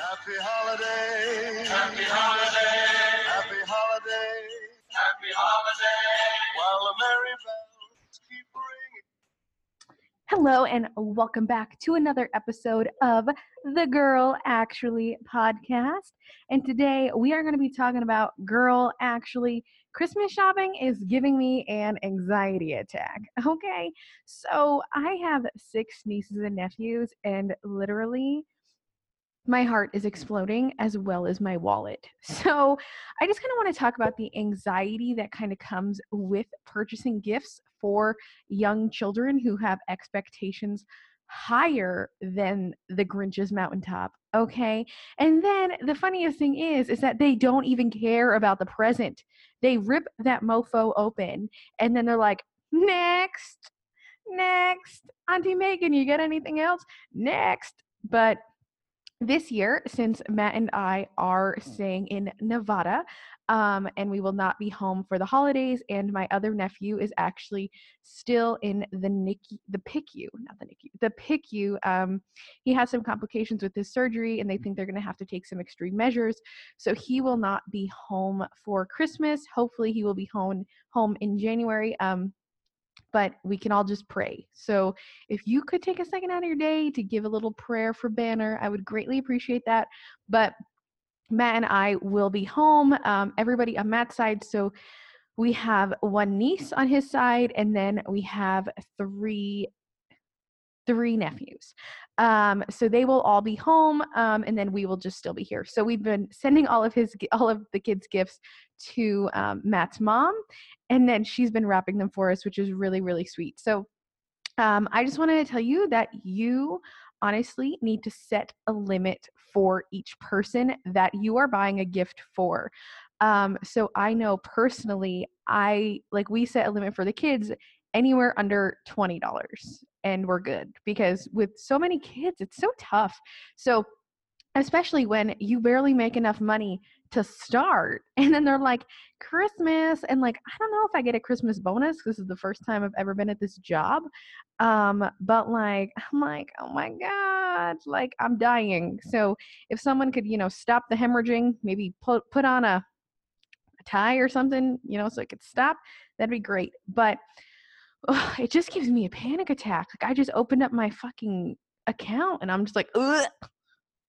Happy holiday. Happy holiday. Happy holiday. Happy holiday. While the merry bells keep ringing. Hello, and welcome back to another episode of the Girl Actually podcast. And today we are going to be talking about Girl Actually. Christmas shopping is giving me an anxiety attack. Okay, so I have six nieces and nephews, and literally my heart is exploding as well as my wallet. So, I just kind of want to talk about the anxiety that kind of comes with purchasing gifts for young children who have expectations higher than the Grinch's mountaintop. Okay? And then the funniest thing is is that they don't even care about the present. They rip that mofo open and then they're like, "Next. Next. Auntie Megan, you get anything else? Next." But this year, since Matt and I are staying in Nevada, um, and we will not be home for the holidays, and my other nephew is actually still in the NICU, the PICU, not the NICU, the PICU. Um, he has some complications with his surgery, and they think they're going to have to take some extreme measures. So he will not be home for Christmas. Hopefully, he will be home home in January. Um, but we can all just pray. So if you could take a second out of your day to give a little prayer for Banner, I would greatly appreciate that. But Matt and I will be home. Um, everybody on Matt's side. So we have one niece on his side, and then we have three three nephews. Um, so they will all be home, um, and then we will just still be here. So we've been sending all of his all of the kids' gifts to um, Matt's mom, and then she's been wrapping them for us, which is really really sweet. So um, I just wanted to tell you that you honestly need to set a limit for each person that you are buying a gift for. Um, so I know personally, I like we set a limit for the kids anywhere under $20 and we're good because with so many kids it's so tough. So especially when you barely make enough money to start and then they're like christmas and like i don't know if i get a christmas bonus this is the first time i've ever been at this job um but like i'm like oh my god like i'm dying. So if someone could you know stop the hemorrhaging maybe put put on a, a tie or something you know so it could stop that'd be great. But ugh, it just gives me a panic attack. Like I just opened up my fucking account and I'm just like, Ugh.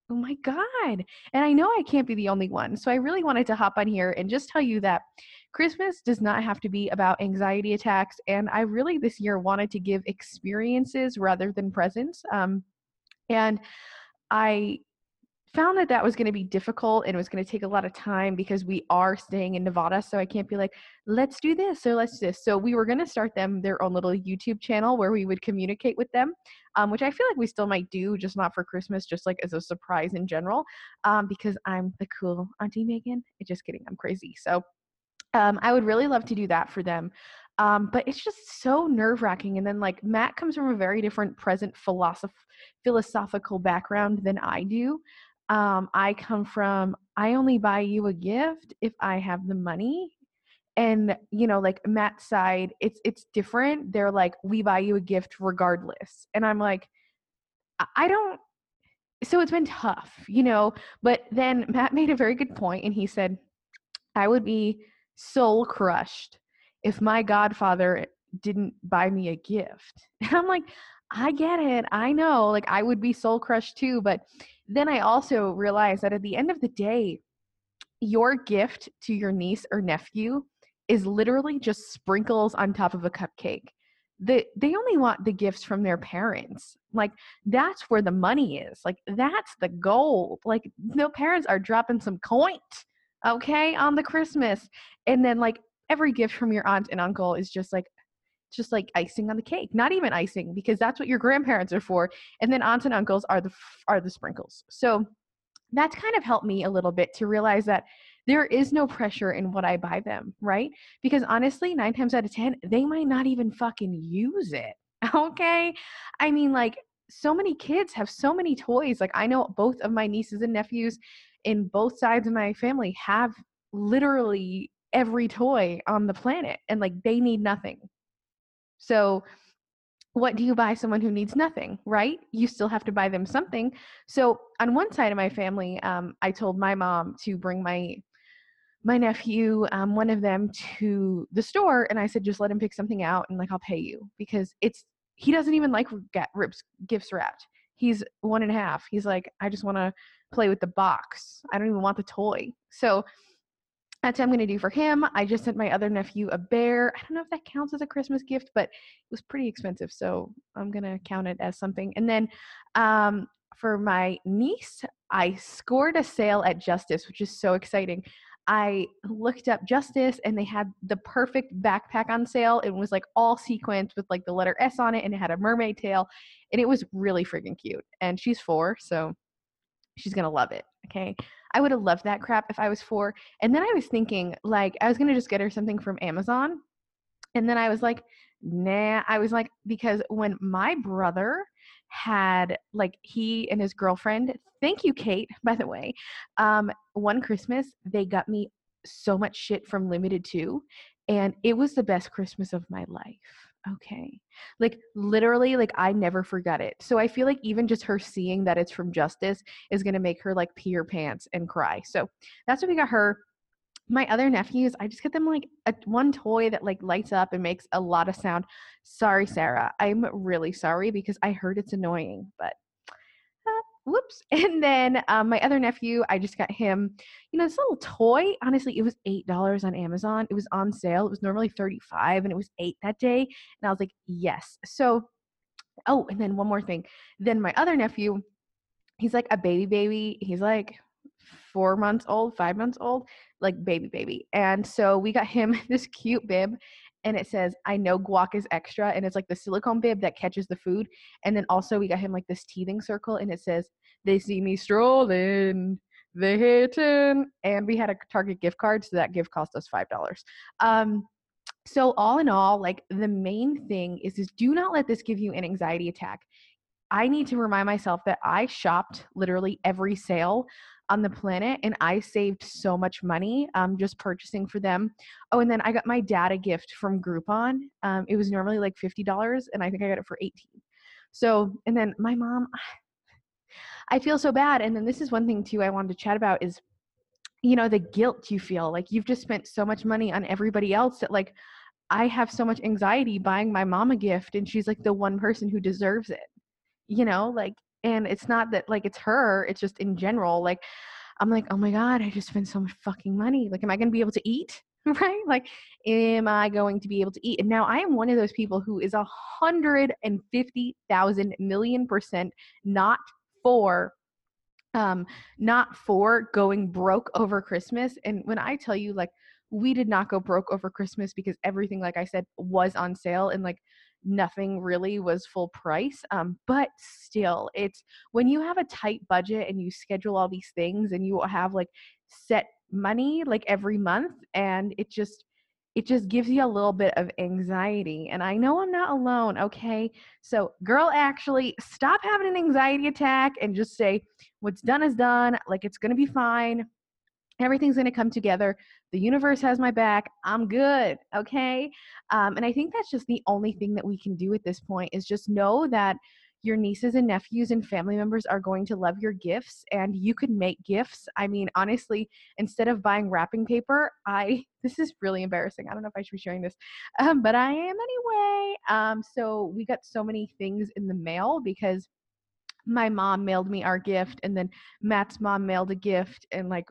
oh my god. And I know I can't be the only one. So I really wanted to hop on here and just tell you that Christmas does not have to be about anxiety attacks. And I really this year wanted to give experiences rather than presents. Um, and I found that that was going to be difficult and it was going to take a lot of time because we are staying in Nevada. So I can't be like, let's do this So let's do this. So we were going to start them their own little YouTube channel where we would communicate with them, um, which I feel like we still might do, just not for Christmas, just like as a surprise in general, um, because I'm the cool Auntie Megan. Just kidding, I'm crazy. So um, I would really love to do that for them. Um, but it's just so nerve wracking. And then, like, Matt comes from a very different present philosoph- philosophical background than I do. Um, I come from, I only buy you a gift if I have the money. And you know, like Matt's side, it's it's different. They're like, we buy you a gift regardless. And I'm like, I don't so it's been tough, you know. But then Matt made a very good point and he said, I would be soul crushed if my godfather didn't buy me a gift. And I'm like, I get it. I know. Like I would be soul crushed too, but then I also realized that at the end of the day, your gift to your niece or nephew is literally just sprinkles on top of a cupcake. The, they only want the gifts from their parents. Like that's where the money is. Like that's the gold. Like no parents are dropping some coin, okay, on the Christmas. And then like every gift from your aunt and uncle is just like just like icing on the cake not even icing because that's what your grandparents are for and then aunts and uncles are the are the sprinkles so that's kind of helped me a little bit to realize that there is no pressure in what I buy them, right? Because honestly, nine times out of 10, they might not even fucking use it. Okay. I mean, like, so many kids have so many toys. Like, I know both of my nieces and nephews in both sides of my family have literally every toy on the planet, and like, they need nothing. So what do you buy someone who needs nothing, right? You still have to buy them something. So on one side of my family, um, I told my mom to bring my my nephew, um, one of them, to the store, and I said, just let him pick something out, and like I'll pay you because it's he doesn't even like get ribs gifts wrapped. He's one and a half. He's like, I just want to play with the box. I don't even want the toy. So that's what I'm going to do for him. I just sent my other nephew a bear. I don't know if that counts as a Christmas gift, but it was pretty expensive. So I'm going to count it as something. And then um, for my niece, I scored a sale at Justice, which is so exciting. I looked up Justice and they had the perfect backpack on sale. It was like all sequins with like the letter S on it and it had a mermaid tail and it was really freaking cute. And she's four, so she's gonna love it. Okay. I would have loved that crap if I was four. And then I was thinking, like, I was gonna just get her something from Amazon. And then I was like, nah. I was like, because when my brother had like he and his girlfriend, thank you, Kate, by the way. Um, one Christmas, they got me so much shit from Limited Too, and it was the best Christmas of my life okay. Like literally like i never forgot it. So i feel like even just her seeing that it's from justice is going to make her like pee her pants and cry. So that's what we got her. My other nephews i just get them like a one toy that like lights up and makes a lot of sound. Sorry sarah. I'm really sorry because i heard it's annoying but whoops. And then um, my other nephew, I just got him, you know, this little toy. Honestly, it was eight dollars on Amazon. It was on sale. It was normally thirty-five, and it was eight that day. And I was like, yes. So, oh, and then one more thing. Then my other nephew, he's like a baby baby. He's like four months old, five months old, like baby baby. And so we got him this cute bib and it says i know guac is extra and it's like the silicone bib that catches the food and then also we got him like this teething circle and it says they see me strolling they hating and we had a target gift card so that gift cost us five dollars. Um so all in all like the main thing is is do not let this give you an anxiety attack. I need to remind myself that i shopped literally every sale on the planet and I saved so much money um, just purchasing for them. Oh, and then I got my dad a gift from Groupon. Um, it was normally like $50 and I think I got it for 18. So, and then my mom, I feel so bad. And then this is one thing too I wanted to chat about is, you know, the guilt you feel like you've just spent so much money on everybody else that like I have so much anxiety buying my mom a gift and she's like the one person who deserves it. You know, like and it's not that like it's her it's just in general like i'm like oh my god i just spent so much fucking money like am i going to be able to eat? Right? Like am i going to be able to eat? And now i am one of those people who is a hundred and fifty thousand million percent not for um not for going broke over christmas and when i tell you like we did not go broke over christmas because everything like i said was on sale and like nothing really was full price. Um, but still, it's when you have a tight budget and you schedule all these things and you have like set money like every month, and it just it just gives you a little bit of anxiety. And I know I'm not alone, okay? So, girl, actually, stop having an anxiety attack and just say, what's done is done. Like, it's to be fine. Everything's going to come together. The universe has my back. I'm good okay? Um, and i think that's just the only thing that we can do at this point is just know that your nieces and nephews and family members are going to love your gifts and you could make gifts. I mean honestly instead of buying wrapping paper i this is really embarrassing. I don't know if i should be sharing this um, but i am anyway. Um, so we got so many things in the mail because my mom mailed me our gift and then matt's mom mailed a gift and like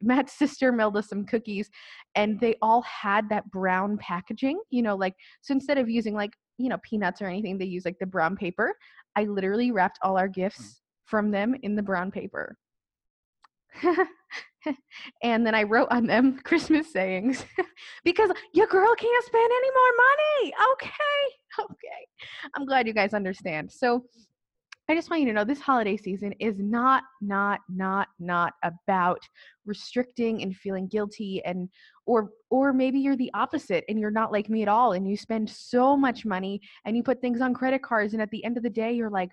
Matt's sister mailed us some cookies and they all had that brown packaging, you know, like, so instead of using like, you know, peanuts or anything, they use like the brown paper. I literally wrapped all our gifts mm. from them in the brown paper. and then I wrote on them Christmas sayings because your girl can't spend any more money. Okay. Okay. I'm glad you guys understand. So I just want you to know this holiday season is not, not, not, not about restricting and feeling guilty and or or maybe you're the opposite and you're not like me at all and you spend so much money and you put things on credit cards and at the end of the day you're like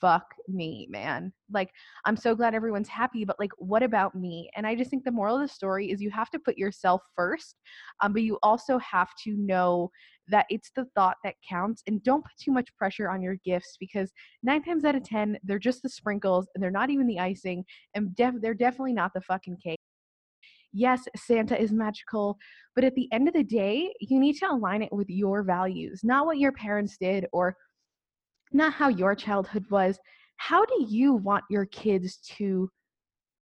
fuck me, man. Like, I'm so glad everyone's happy, but like, what about me? And I just think the moral of the story is you have to put yourself first, um, but you also have to know that it's the thought that counts and don't put too much pressure on your gifts because nine times out of ten they're just the sprinkles and they're not even the icing and def- they're definitely not the fucking cake yes santa is magical but at the end of the day you need to align it with your values not what your parents did or not how your childhood was how do you want your kids to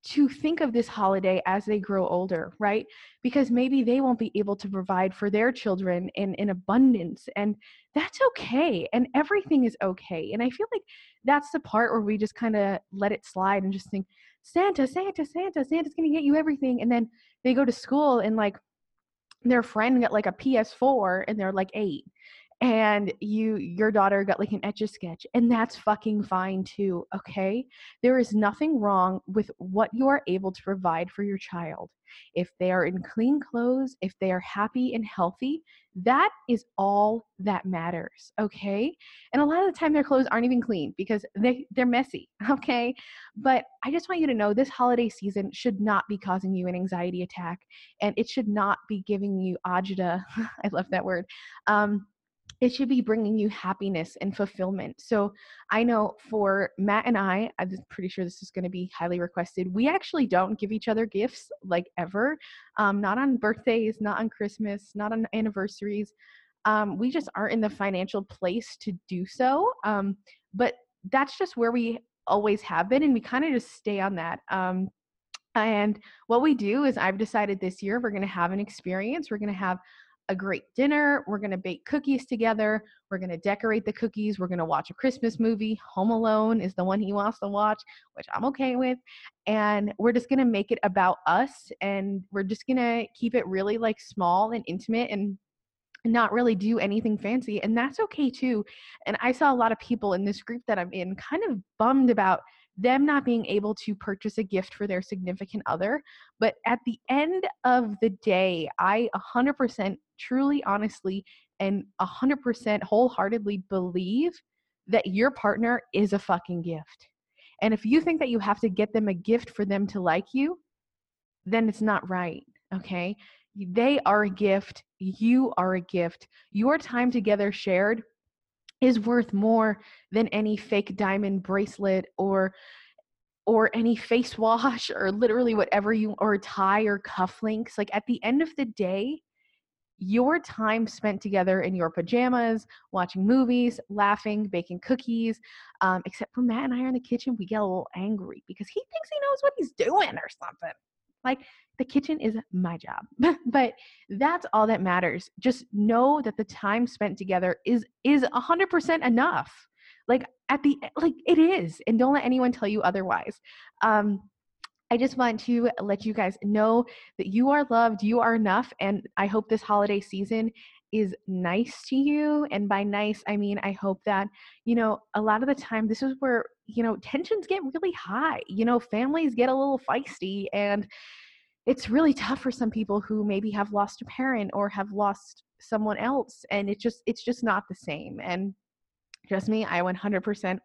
to think of this holiday as they grow older, right? Because maybe they won't be able to provide for their children in, in abundance. And that's okay. And everything is okay. And I feel like that's the part where we just kind of let it slide and just think, Santa, Santa, Santa, Santa's going to get you everything. And then they go to school and like their friend got like a PS4 and they're like eight and you your daughter got like an etch a sketch and that's fucking fine too okay? There is nothing wrong with what you are able to provide for your child. If they are in clean clothes if they are happy and healthy that is all that matters okay? And a lot of the time their clothes aren't even clean because they they're messy okay? But i just want you to know this holiday season should not be causing you an anxiety attack and it should not be giving you agita i love that word um it should be bringing you happiness and fulfillment. So I know for Matt and I, I'm pretty sure this is going to be highly requested. We actually don't give each other gifts like ever, um, not on birthdays, not on Christmas, not on anniversaries. Um, we just aren't in the financial place to do so. Um, but that's just where we always have been, and we kind of just stay on that. Um, and what we do is, I've decided this year we're going to have an experience. We're going to have a great dinner. We're going to bake cookies together. We're going to decorate the cookies. We're going to watch a Christmas movie. Home Alone is the one he wants to watch, which I'm okay with. And we're just going to make it about us and we're just going to keep it really like small and intimate and not really do anything fancy and that's okay too and i saw a lot of people in this group that i'm in kind of bummed about them not being able to purchase a gift for their significant other. But at the end of the day, I 100% truly, honestly, and 100% wholeheartedly believe that your partner is a fucking gift. And if you think that you have to get them a gift for them to like you, then it's not right. Okay. They are a gift. You are a gift. Your time together shared is worth more than any fake diamond bracelet or or any face wash or literally whatever you or tie or cufflinks like at the end of the day your time spent together in your pajamas watching movies laughing baking cookies um, except for matt and i are in the kitchen we get a little angry because he thinks he knows what he's doing or something like the kitchen is my job. but that's all that matters. Just know that the time spent together is is a 100% enough. Like at the like it is and don't let anyone tell you otherwise. Um I just want to let you guys know that you are loved, you are enough and I hope this holiday season is nice to you. And by nice I mean I hope that you know a lot of the time this is where you know tensions get really high. You know families get a little feisty and it's really tough for some people who maybe have lost a parent or have lost someone else and it just it's just not the same. And trust me i 100%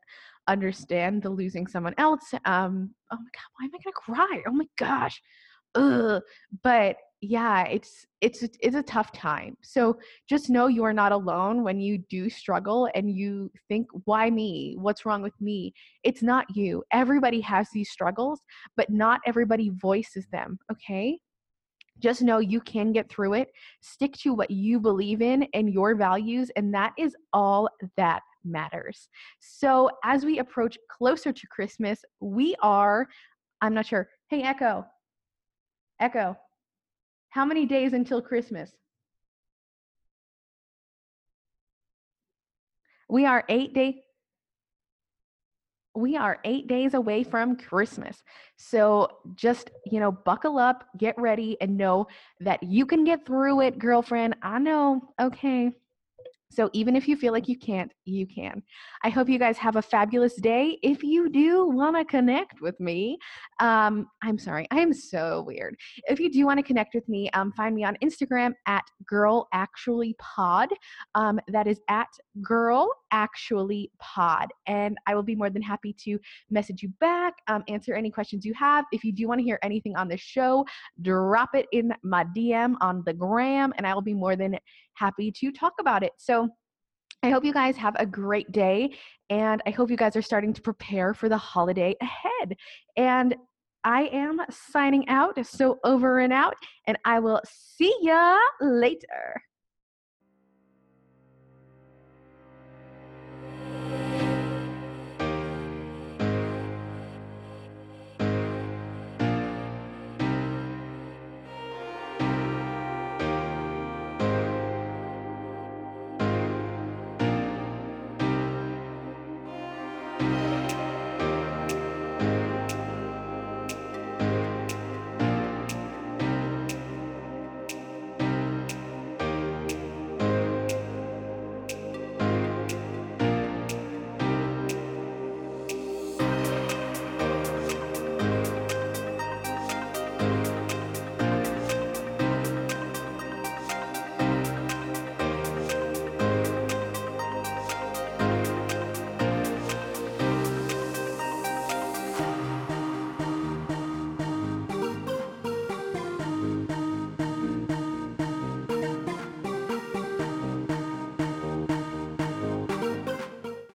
understand the losing someone else um oh my god why am i gonna cry? Oh my gosh. Ugh. but yeah it's it's it's a tough time. So just know you are not alone when you do struggle and you think why me? What's wrong with me? It's not you. Everybody has these struggles but not everybody voices them okay? Just know you can get through it. Stick to what you believe in and your values and that is all that matters so as we approach closer to christmas we are i'm not sure hey echo echo how many days until Christmas? We are eight days. We are eight days away from Christmas. So just, you know, buckle up, get ready, and know that you can get through it, girlfriend. I know. Okay. So even if you feel like you can't, you can. I hope you guys have a fabulous day. If you do want to connect with me, um, I'm sorry, I am so weird. If you do want to connect with me, um, find me on Instagram at Girl Actually Pod. Um, that is at Girl Actually Pod, and I will be more than happy to message you back, um, answer any questions you have. If you do want to hear anything on the show, drop it in my DM on the gram, and I will be more than happy to talk about it. So I hope you guys have a great day and I hope you guys are starting to prepare for the holiday ahead. And I am signing out. So over and out, and I will see ya later.